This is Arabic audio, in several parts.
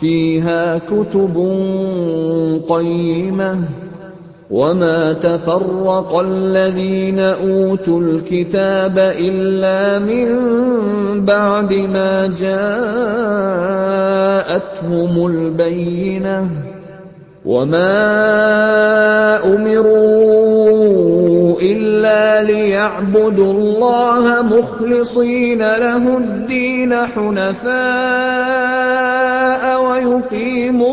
فِيهَا كُتُبٌ قَيِّمَةٌ ۚ. وَمَا تَفَرَّقَ الَّذِينَ أُوتُوا الْكِتَابَ إِلَّا مِن بَعْدِ مَا جَاءَتْهُمُ الْبَيِّنَةُ ۚ. وَمَا أُمِرُوا إِلَّا لِيَعْبُدُوا اللَّهَ مُخْلِصِينَ لَهُ الدِّينَ حُنَفَاءَ.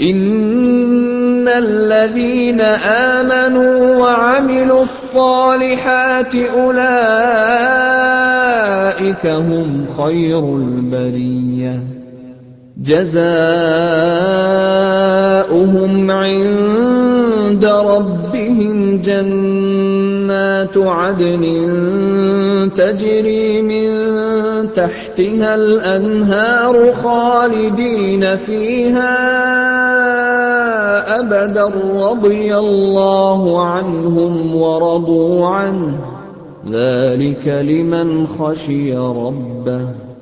إِنَّ الَّذِينَ آمَنُوا وَعَمِلُوا الصَّالِحَاتِ أُولَٰئِكَ هُمْ خَيْرُ الْبَرِيَّةِ ۚ جَزَاؤُهُمْ عِندَ رَبِّهِمْ جَنَّاتُ عَدْنٍ تَجْرِي مِن تَحْتِهَا الْأَنْهَارُ خَالِدِينَ فِيهَا أَبَدًا ۖ رَّضِيَ اللَّهُ عَنْهُمْ وَرَضُوا عَنْهُ ۚ. ذَٰلِكَ لِمَنْ خَشِيَ رَبَّهُ.